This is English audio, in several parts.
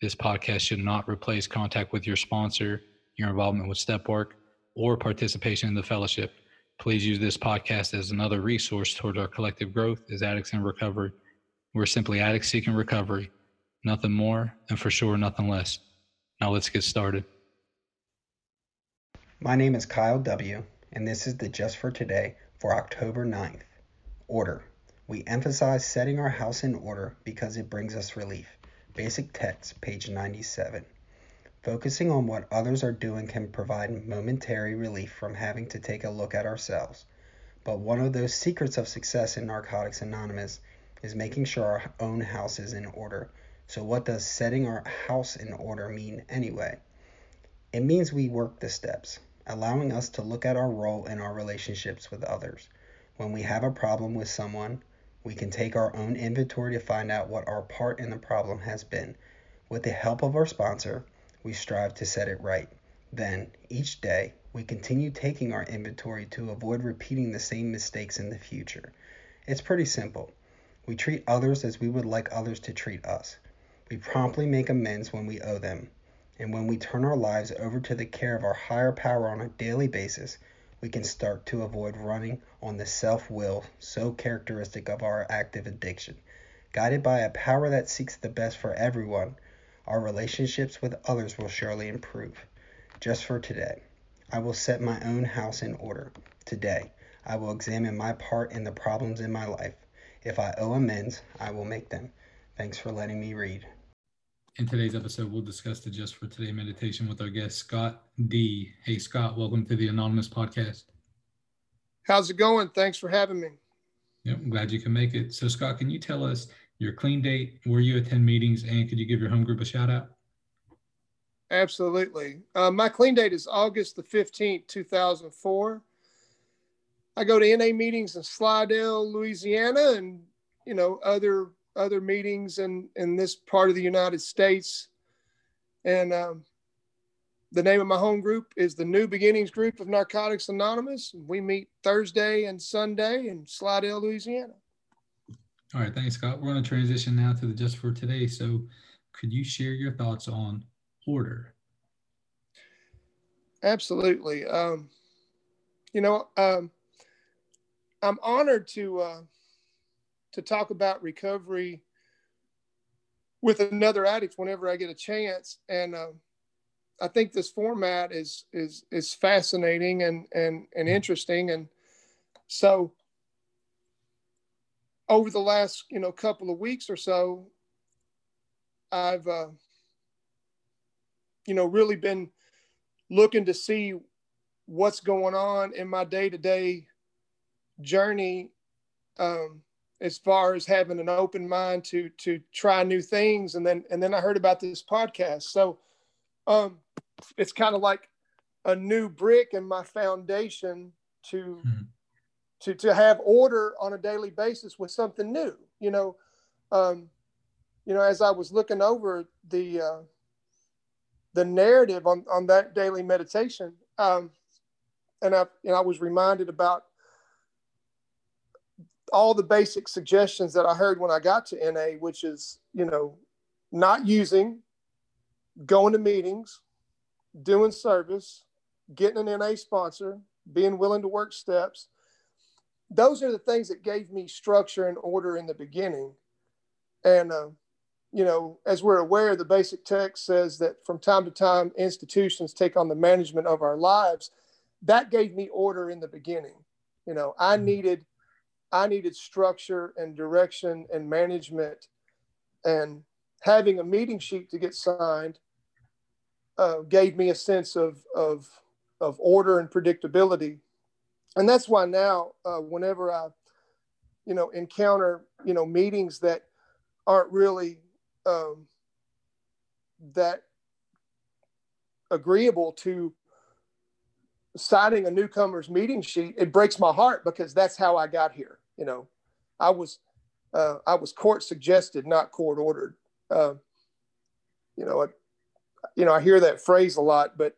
This podcast should not replace contact with your sponsor, your involvement with step work, or participation in the fellowship. Please use this podcast as another resource toward our collective growth as addicts in recovery. We're simply addicts seeking recovery, nothing more, and for sure, nothing less. Now let's get started. My name is Kyle W., and this is the Just for Today for October 9th. Order. We emphasize setting our house in order because it brings us relief. Basic text, page 97. Focusing on what others are doing can provide momentary relief from having to take a look at ourselves. But one of those secrets of success in Narcotics Anonymous is making sure our own house is in order. So, what does setting our house in order mean anyway? It means we work the steps, allowing us to look at our role in our relationships with others. When we have a problem with someone, we can take our own inventory to find out what our part in the problem has been. With the help of our sponsor, we strive to set it right. Then, each day, we continue taking our inventory to avoid repeating the same mistakes in the future. It's pretty simple. We treat others as we would like others to treat us. We promptly make amends when we owe them. And when we turn our lives over to the care of our higher power on a daily basis, we can start to avoid running on the self will so characteristic of our active addiction. Guided by a power that seeks the best for everyone, our relationships with others will surely improve. Just for today, I will set my own house in order. Today, I will examine my part in the problems in my life. If I owe amends, I will make them. Thanks for letting me read. In today's episode, we'll discuss the Just for Today meditation with our guest, Scott D. Hey, Scott, welcome to the Anonymous Podcast. How's it going? Thanks for having me. Yep, I'm glad you can make it. So, Scott, can you tell us your clean date, where you attend meetings, and could you give your home group a shout out? Absolutely. Uh, my clean date is August the 15th, 2004. I go to NA meetings in Slidell, Louisiana, and you know other other meetings in in this part of the United States. And um, the name of my home group is the New Beginnings Group of Narcotics Anonymous. We meet Thursday and Sunday in Slidell, Louisiana. All right, thanks, Scott. We're going to transition now to the Just for Today. So, could you share your thoughts on order? Absolutely. Um, you know, um, I'm honored to uh, to talk about recovery with another addict whenever I get a chance. And uh, I think this format is is is fascinating and and and interesting. And so over the last you know couple of weeks or so, I've uh, you know really been looking to see what's going on in my day to day journey um, as far as having an open mind to to try new things. And then and then i heard about this podcast. So um it's kind of like a new brick in my foundation to mm-hmm. to to have order on a daily basis with something new you know? Um you know as i was looking over the uh the narrative on on that daily meditation um and i and i was reminded about all the basic suggestions that I heard when I got to NA, which is, you know, not using, going to meetings, doing service, getting an NA sponsor, being willing to work steps. Those are the things that gave me structure and order in the beginning. And, uh, you know, as we're aware, the basic text says that from time to time, institutions take on the management of our lives. That gave me order in the beginning. You know, I mm-hmm. needed I needed structure and direction and management, and having a meeting sheet to get signed uh, gave me a sense of, of, of order and predictability. And that's why now, uh, whenever I, you know, encounter, you know, meetings that aren't really um, that agreeable to signing a newcomer's meeting sheet, it breaks my heart because that's how I got here. You know, I was uh, I was court suggested, not court ordered. Uh, you know, I, you know, I hear that phrase a lot, but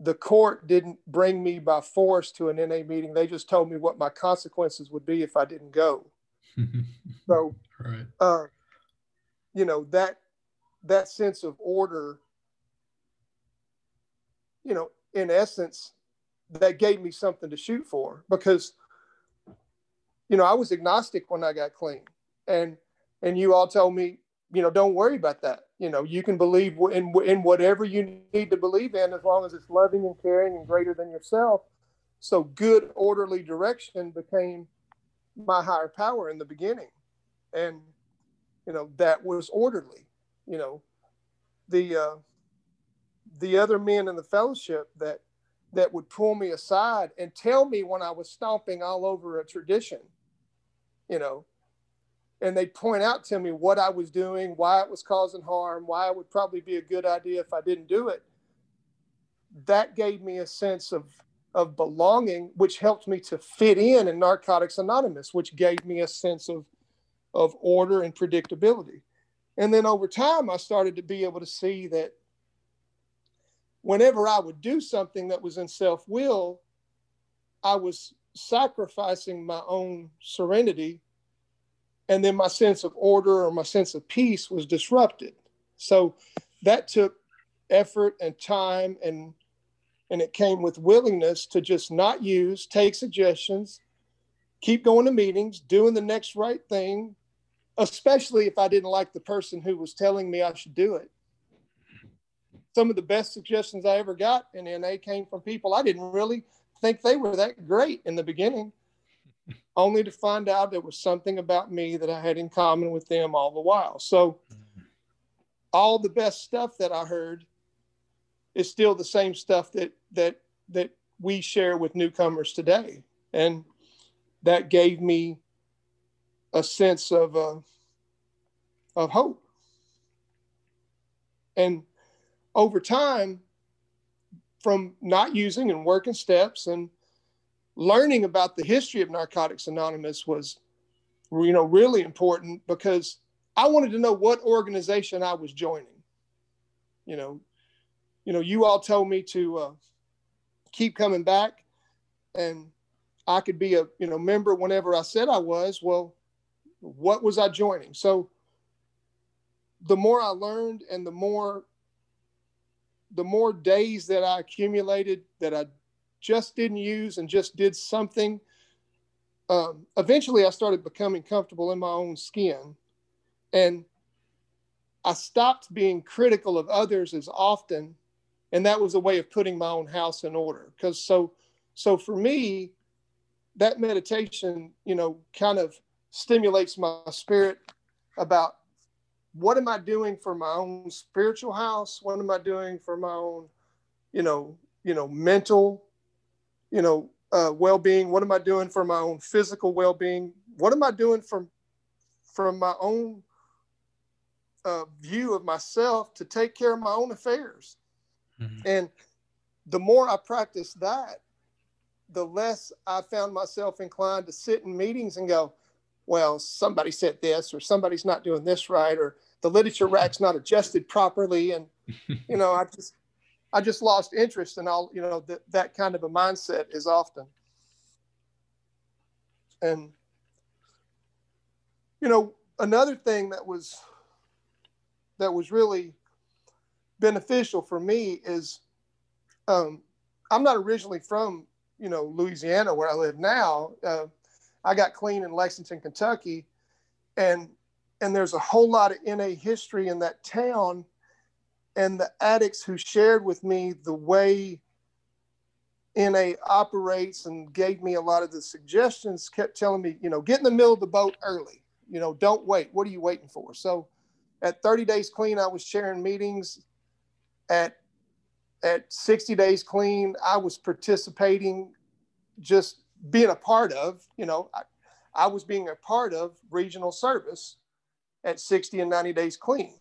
the court didn't bring me by force to an NA meeting. They just told me what my consequences would be if I didn't go. so, right. uh, you know that that sense of order. You know, in essence, that gave me something to shoot for because, you know, I was agnostic when I got clean, and and you all told me, you know, don't worry about that. You know, you can believe in in whatever you need to believe in as long as it's loving and caring and greater than yourself. So good orderly direction became my higher power in the beginning, and you know that was orderly. You know, the uh, the other men in the fellowship that that would pull me aside and tell me when I was stomping all over a tradition, you know, and they'd point out to me what I was doing, why it was causing harm, why it would probably be a good idea if I didn't do it. That gave me a sense of of belonging, which helped me to fit in in Narcotics Anonymous, which gave me a sense of of order and predictability. And then over time, I started to be able to see that whenever I would do something that was in self will, I was sacrificing my own serenity. And then my sense of order or my sense of peace was disrupted. So that took effort and time and and it came with willingness to just not use, take suggestions, keep going to meetings, doing the next right thing, especially if I didn't like the person who was telling me I should do it some of the best suggestions I ever got in NA came from people I didn't really think they were that great in the beginning, only to find out there was something about me that I had in common with them all the while. So, all the best stuff that I heard is still the same stuff that that that we share with newcomers today, and that gave me a sense of uh, of hope. And over time, from not using and working steps and learning about the history of Narcotics Anonymous was, you know, really important because I wanted to know what organization I was joining. You know, you know, you all told me to uh, keep coming back, and I could be a you know member whenever I said I was. Well, what was I joining? So the more I learned and the more the more days that I accumulated that I just didn't use and just did something, um, eventually I started becoming comfortable in my own skin. And I stopped being critical of others as often. And that was a way of putting my own house in order. Because so, so for me, that meditation, you know, kind of stimulates my spirit about what am I doing for my own spiritual house? What am I doing for my own, you know, you know, mental, you know, uh, well-being? What am I doing for my own physical well-being? What am I doing from from my own uh, view of myself to take care of my own affairs? Mm-hmm. And the more I practice that, the less I found myself inclined to sit in meetings and go, well, somebody said this, or somebody's not doing this right, or the literature rack's not adjusted properly. And, you know, I just, I just lost interest in all, you know, that, that kind of a mindset is often. And, you know, another thing that was, that was really beneficial for me is, um, I'm not originally from, you know, Louisiana where I live now. Uh, I got clean in Lexington, Kentucky, and and there's a whole lot of NA history in that town. And the addicts who shared with me the way NA operates and gave me a lot of the suggestions kept telling me, you know, get in the middle of the boat early. You know, don't wait. What are you waiting for? So at 30 days clean, I was sharing meetings. At at 60 days clean, I was participating, just being a part of, you know, I, I was being a part of regional service at 60 and 90 days clean.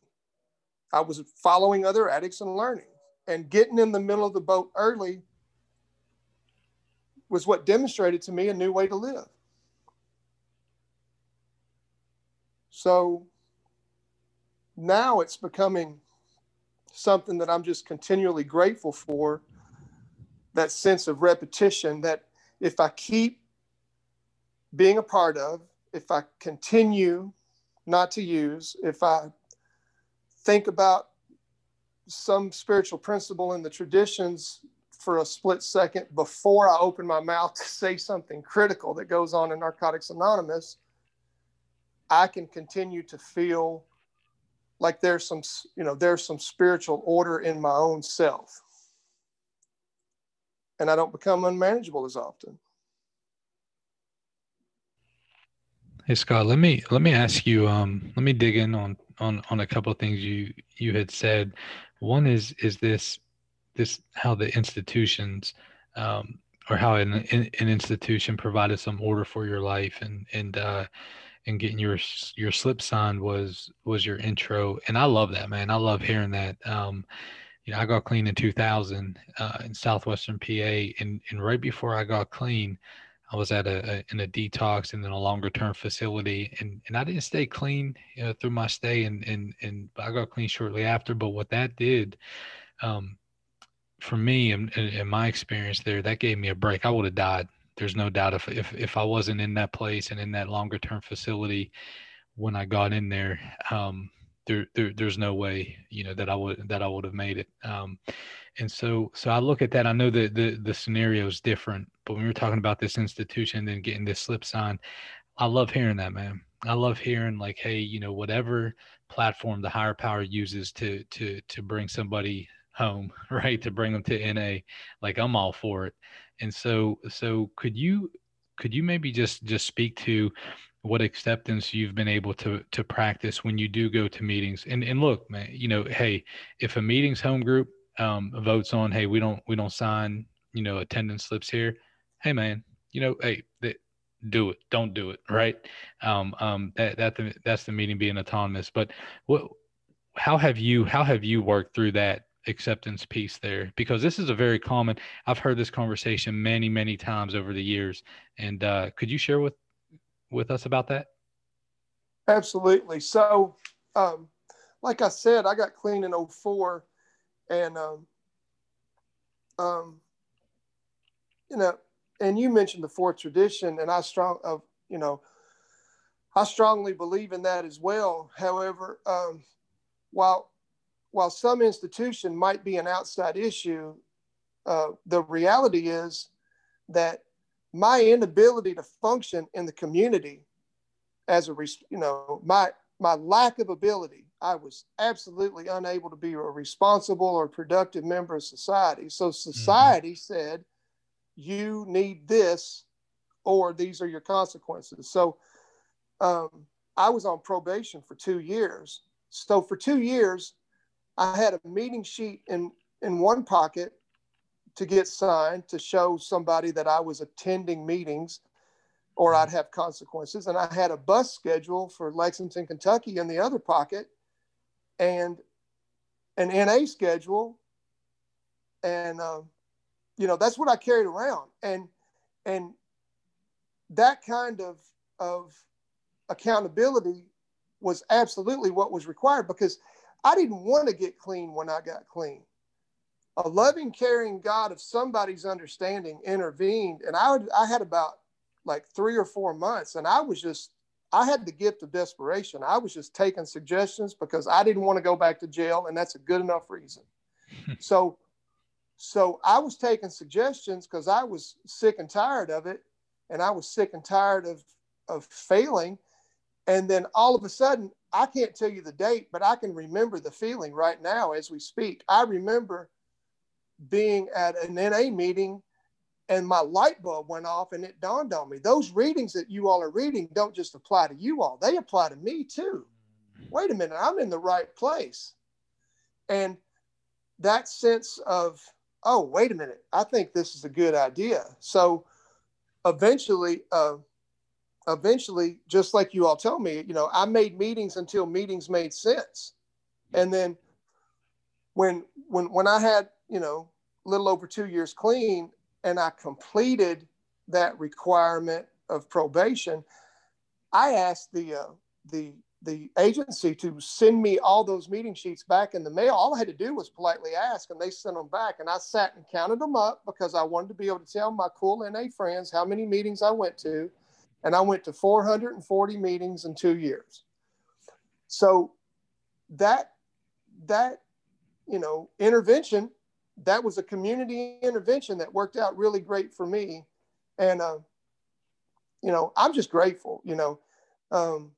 I was following other addicts and learning. and getting in the middle of the boat early was what demonstrated to me a new way to live. So now it's becoming something that I'm just continually grateful for that sense of repetition that if I keep being a part of, if I continue not to use, if I think about some spiritual principle in the traditions for a split second before I open my mouth to say something critical that goes on in Narcotics Anonymous, I can continue to feel like there's some, you know, there's some spiritual order in my own self. And I don't become unmanageable as often. Hey Scott, let me let me ask you. Um, let me dig in on on on a couple of things you you had said. One is is this this how the institutions um, or how an an institution provided some order for your life and and uh, and getting your your slip signed was was your intro and i love that man i love hearing that um you know i got clean in 2000 uh, in southwestern pa and and right before i got clean i was at a, a in a detox and then a longer term facility and and i didn't stay clean you know, through my stay and and and i got clean shortly after but what that did um for me and in my experience there that gave me a break. I would have died. There's no doubt if, if if I wasn't in that place and in that longer term facility when I got in there, um, there, there there's no way you know that I would that I would have made it. Um, and so so I look at that. I know that the the scenario is different, but when we are talking about this institution and getting this slip sign, I love hearing that, man. I love hearing like, hey, you know, whatever platform the higher power uses to to to bring somebody home, right? To bring them to NA, like I'm all for it. And so, so could you could you maybe just just speak to what acceptance you've been able to to practice when you do go to meetings? And and look, man, you know, hey, if a meeting's home group um, votes on, hey, we don't we don't sign, you know, attendance slips here. Hey, man, you know, hey, do it, don't do it, right? Um, um, that that the, that's the meeting being autonomous. But what, how have you how have you worked through that acceptance piece there because this is a very common i've heard this conversation many many times over the years and uh, could you share with with us about that? Absolutely. So um, like i said i got clean in 04 and um, um, you know and you mentioned the fourth tradition and i strong of you know i strongly believe in that as well. However um, while while some institution might be an outside issue, uh, the reality is that my inability to function in the community as a you know my my lack of ability i was absolutely unable to be a responsible or productive member of society so mm-hmm. society mm-hmm. said you need this or these are your consequences so um, i was on probation for two years so for two years I had a meeting sheet in in one pocket to get signed to show somebody that I was attending meetings or I'd have consequences. And I had a bus schedule for Lexington, Kentucky in the other pocket and an NA schedule. And, uh, you know, that's what I carried around. And, and that kind of, of accountability was absolutely what was required because I didn't want to get clean when I got clean. A loving, caring God of somebody's understanding intervened, and I would, I had about like three or four months, and I was just I had the gift of desperation. I was just taking suggestions because I didn't want to go back to jail, and that's a good enough reason. so, so I was taking suggestions because I was sick and tired of it, and I was sick and tired of of failing. And then all of a sudden, I can't tell you the date, but I can remember the feeling right now as we speak. I remember being at an NA meeting and my light bulb went off and it dawned on me those readings that you all are reading don't just apply to you all, they apply to me too. Wait a minute, I'm in the right place. And that sense of, oh, wait a minute, I think this is a good idea. So eventually, uh, eventually, just like you all tell me, you know, I made meetings until meetings made sense. And then when when when I had you know little over two years clean and I completed that requirement of probation, I asked the uh, the the agency to send me all those meeting sheets back in the mail. All I had to do was politely ask, and they sent them back. And I sat and counted them up because I wanted to be able to tell my cool NA friends how many meetings I went to. And I went to 440 meetings in two years. So that that you know intervention that was a community intervention that worked out really great for me. And uh, you know i'm just grateful you know um,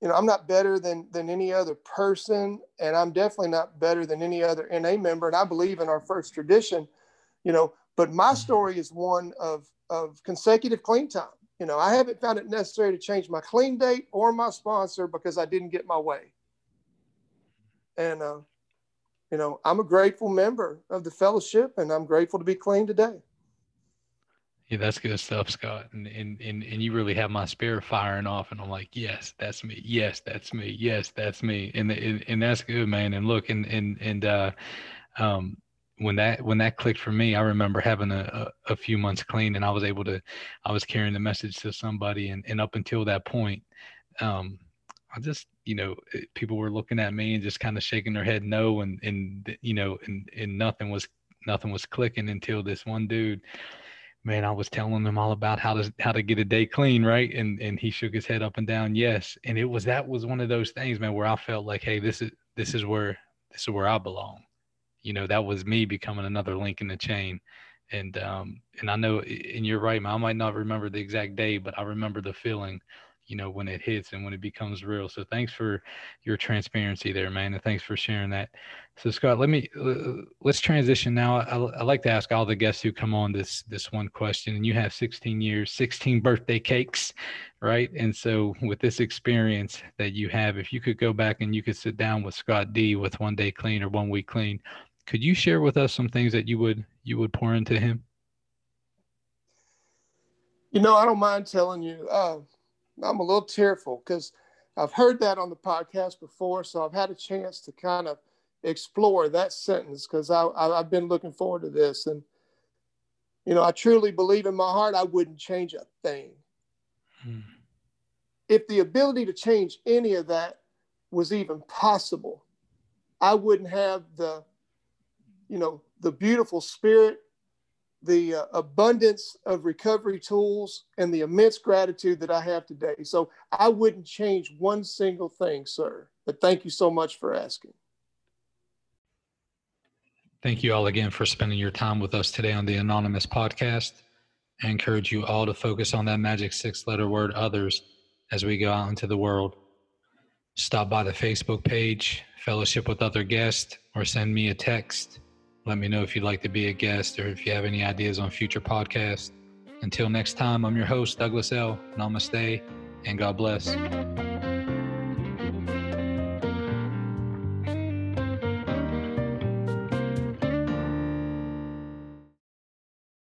you know i'm not better than than any other person and i'm definitely not better than any other na member and i believe in our first tradition you know but my mm-hmm. story is one of of consecutive clean time. You know i haven't found it necessary to change my clean date or my sponsor because i didn't get my way. And uh, you know, I'm a grateful member of the fellowship, and I'm grateful to be clean today. Yeah, that's good stuff, Scott. And, and and and you really have my spirit firing off, and I'm like, yes, that's me. Yes, that's me. Yes, that's me. And and, and that's good, man. And look, and and and uh, um, when that when that clicked for me, I remember having a, a, a few months clean, and I was able to, I was carrying the message to somebody, and and up until that point, um, I just, you know, eh, people were looking at me and just kind of shaking their head no, and and you know, and and nothing was nothing was clicking until this one dude, man, I was telling him all about how to how to get a day clean, right? And and he shook his head up and down, yes. And it was that was one of those things, man, where I felt like, hey, this is this is where this is where I belong. You know, that was me becoming another link in the chain. And um and I know and you're right, man, I might not remember the exact day, but I remember the feeling you know when it hits and when it becomes real. So thanks for your transparency there man and thanks for sharing that. So scott let me let's transition now. I, I, like to ask all the guests who come on this this one question and you have 16 years 16 birthday cakes right? And so with this experience that you have if you could go back and you could sit down with scott d with one day clean or one week clean could you share with us some things that you would you would pour into him? You know i don't mind telling you uh I'm a little tearful because I've heard that on the podcast before, so I've had a chance to kind of explore that sentence because I, I, have been looking forward to this. And, you know, I truly believe in my heart I wouldn't change a thing. Hmm. If the ability to change any of that was even possible, I wouldn't have the, you know, the beautiful spirit the uh, abundance of recovery tools and the immense gratitude that I have today. So I wouldn't change one single thing, sir. But thank you so much for asking. Thank you all again for spending your time with us today on the Anonymous podcast. I encourage you all to focus on that magic six letter word others as we go out into the world. Stop by the Facebook page, fellowship with other guests, or send me a text let me know if you'd like to be a guest or if you have any ideas on future podcasts. Until next time, I'm your host, Douglas L. Namaste and God bless.